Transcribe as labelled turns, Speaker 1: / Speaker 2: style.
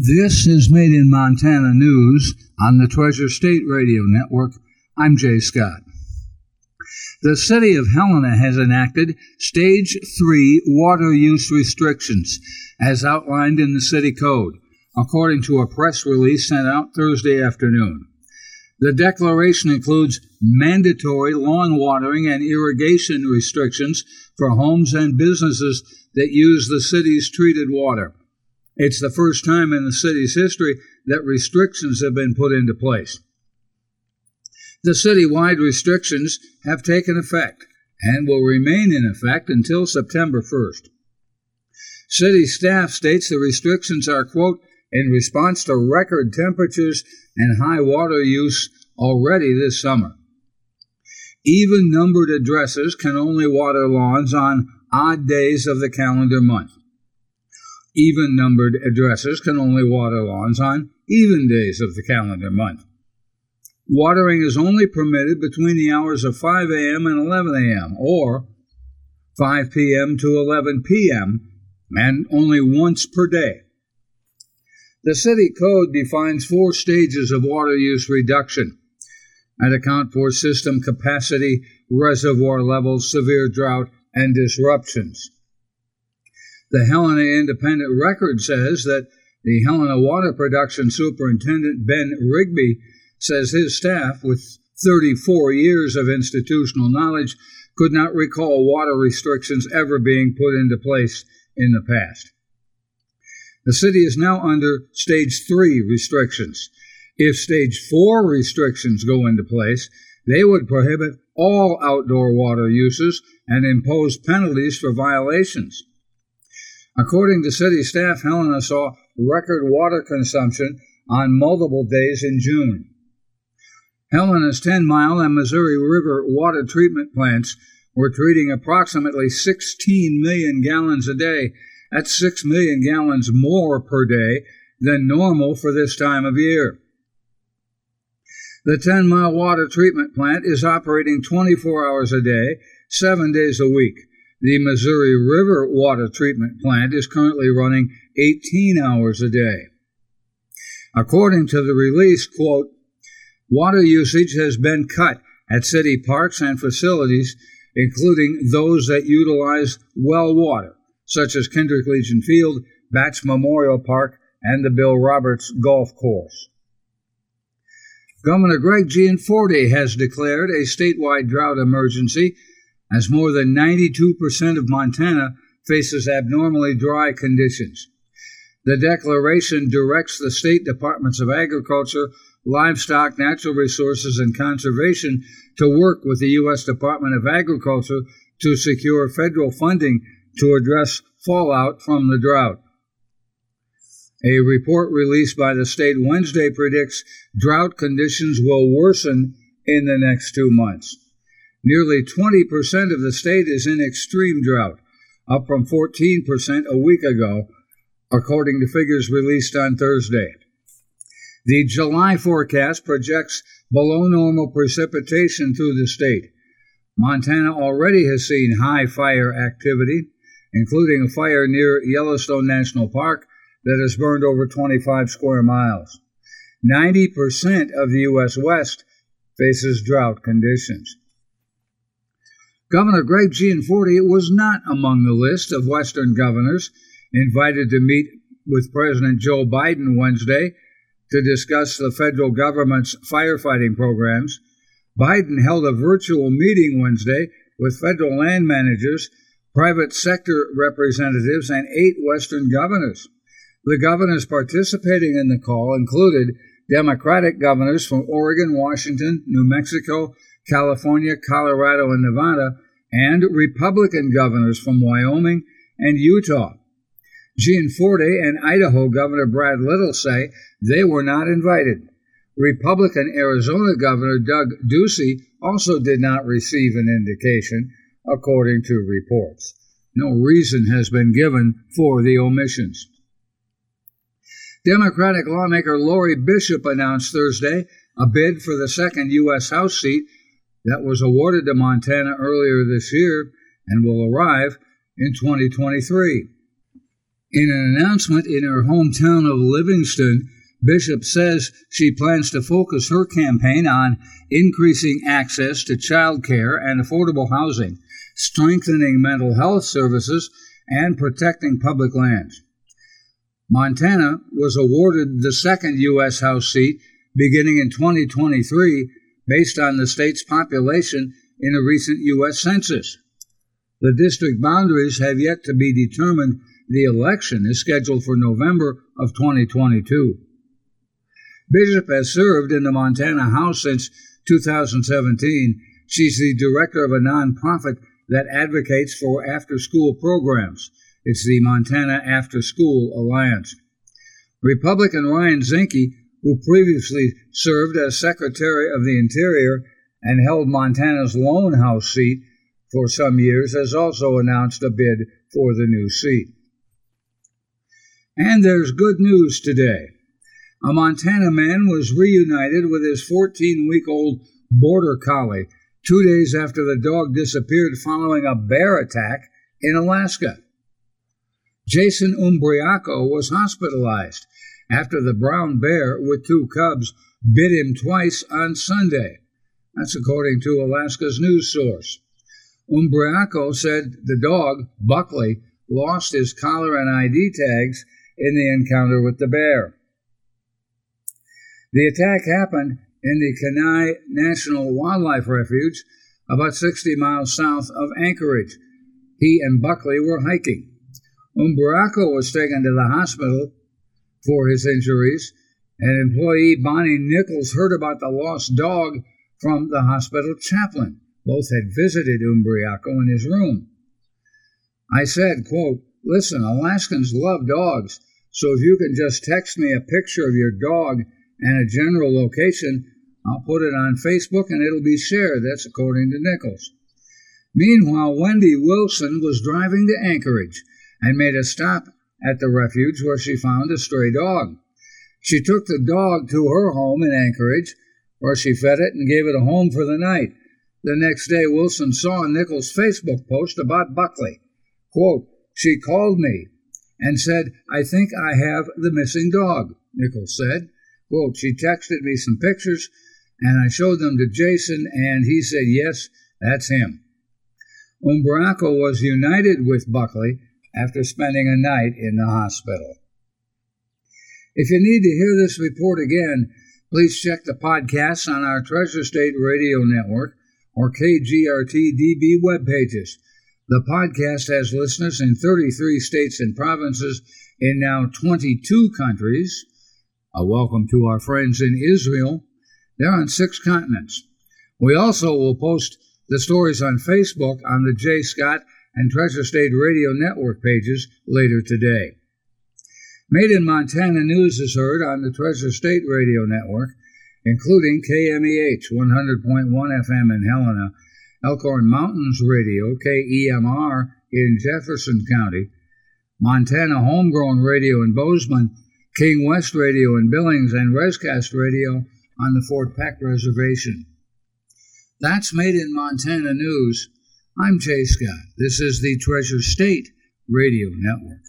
Speaker 1: This is Made in Montana News on the Treasure State Radio Network. I'm Jay Scott. The city of Helena has enacted Stage 3 water use restrictions as outlined in the city code, according to a press release sent out Thursday afternoon. The declaration includes mandatory lawn watering and irrigation restrictions for homes and businesses that use the city's treated water. It's the first time in the city's history that restrictions have been put into place. The citywide restrictions have taken effect and will remain in effect until September 1st. City staff states the restrictions are, quote, in response to record temperatures and high water use already this summer. Even numbered addresses can only water lawns on odd days of the calendar month even numbered addresses can only water lawns on even days of the calendar month. Watering is only permitted between the hours of 5 a.m. and 11 a.m., or 5 p.m. to 11 p.m., and only once per day. The city code defines four stages of water use reduction and account for system capacity, reservoir levels, severe drought, and disruptions. The Helena Independent Record says that the Helena Water Production Superintendent Ben Rigby says his staff, with 34 years of institutional knowledge, could not recall water restrictions ever being put into place in the past. The city is now under Stage 3 restrictions. If Stage 4 restrictions go into place, they would prohibit all outdoor water uses and impose penalties for violations. According to city staff, Helena saw record water consumption on multiple days in June. Helena's 10 Mile and Missouri River water treatment plants were treating approximately 16 million gallons a day. That's 6 million gallons more per day than normal for this time of year. The 10 Mile Water Treatment Plant is operating 24 hours a day, seven days a week. The Missouri River Water Treatment Plant is currently running 18 hours a day. According to the release, quote, water usage has been cut at city parks and facilities, including those that utilize well water, such as Kindrick Legion Field, Batch Memorial Park, and the Bill Roberts Golf Course. Governor Greg Gianforte has declared a statewide drought emergency as more than 92% of Montana faces abnormally dry conditions. The declaration directs the state departments of agriculture, livestock, natural resources, and conservation to work with the U.S. Department of Agriculture to secure federal funding to address fallout from the drought. A report released by the state Wednesday predicts drought conditions will worsen in the next two months. Nearly 20% of the state is in extreme drought, up from 14% a week ago, according to figures released on Thursday. The July forecast projects below normal precipitation through the state. Montana already has seen high fire activity, including a fire near Yellowstone National Park that has burned over 25 square miles. 90% of the U.S. West faces drought conditions. Governor Greg Gianforte was not among the list of Western governors invited to meet with President Joe Biden Wednesday to discuss the federal government's firefighting programs. Biden held a virtual meeting Wednesday with federal land managers, private sector representatives, and eight Western governors. The governors participating in the call included Democratic governors from Oregon, Washington, New Mexico, California, Colorado, and Nevada, and Republican governors from Wyoming and Utah. Gianforte and Idaho Governor Brad Little say they were not invited. Republican Arizona Governor Doug Ducey also did not receive an indication, according to reports. No reason has been given for the omissions. Democratic lawmaker Lori Bishop announced Thursday a bid for the second U.S. House seat that was awarded to Montana earlier this year and will arrive in 2023. In an announcement in her hometown of Livingston, Bishop says she plans to focus her campaign on increasing access to child care and affordable housing, strengthening mental health services, and protecting public lands. Montana was awarded the second U.S. House seat beginning in 2023 based on the state's population in a recent U.S. Census. The district boundaries have yet to be determined. The election is scheduled for November of 2022. Bishop has served in the Montana House since 2017. She's the director of a nonprofit that advocates for after school programs. It's the Montana After School Alliance. Republican Ryan Zinke, who previously served as Secretary of the Interior and held Montana's lone House seat for some years, has also announced a bid for the new seat. And there's good news today. A Montana man was reunited with his 14 week old border collie two days after the dog disappeared following a bear attack in Alaska. Jason Umbriaco was hospitalized after the brown bear with two cubs bit him twice on Sunday. That's according to Alaska's news source. Umbriaco said the dog, Buckley, lost his collar and ID tags in the encounter with the bear. The attack happened in the Kenai National Wildlife Refuge, about 60 miles south of Anchorage. He and Buckley were hiking. Umbriaco was taken to the hospital for his injuries, and employee Bonnie Nichols heard about the lost dog from the hospital chaplain. Both had visited Umbriaco in his room. I said, quote, Listen, Alaskans love dogs, so if you can just text me a picture of your dog and a general location, I'll put it on Facebook and it'll be shared. That's according to Nichols. Meanwhile, Wendy Wilson was driving to Anchorage and made a stop at the refuge where she found a stray dog. She took the dog to her home in Anchorage, where she fed it and gave it a home for the night. The next day, Wilson saw Nichols' Facebook post about Buckley. Quote, She called me and said, I think I have the missing dog, Nichols said. Quote, She texted me some pictures and I showed them to Jason, and he said, Yes, that's him. Umbriaco was united with Buckley after spending a night in the hospital. If you need to hear this report again, please check the podcasts on our Treasure State Radio Network or KGRT DB web pages. The podcast has listeners in 33 states and provinces in now 22 countries. A welcome to our friends in Israel they're on six continents. We also will post the stories on Facebook on the J. Scott and Treasure State Radio Network pages later today. Made in Montana News is heard on the Treasure State Radio Network, including KMEH 100.1 FM in Helena, Elkhorn Mountains Radio, KEMR in Jefferson County, Montana Homegrown Radio in Bozeman, King West Radio in Billings, and Rescast Radio on the Fort Peck Reservation. That's Made in Montana News. I'm Jay Scott. This is the Treasure State Radio Network.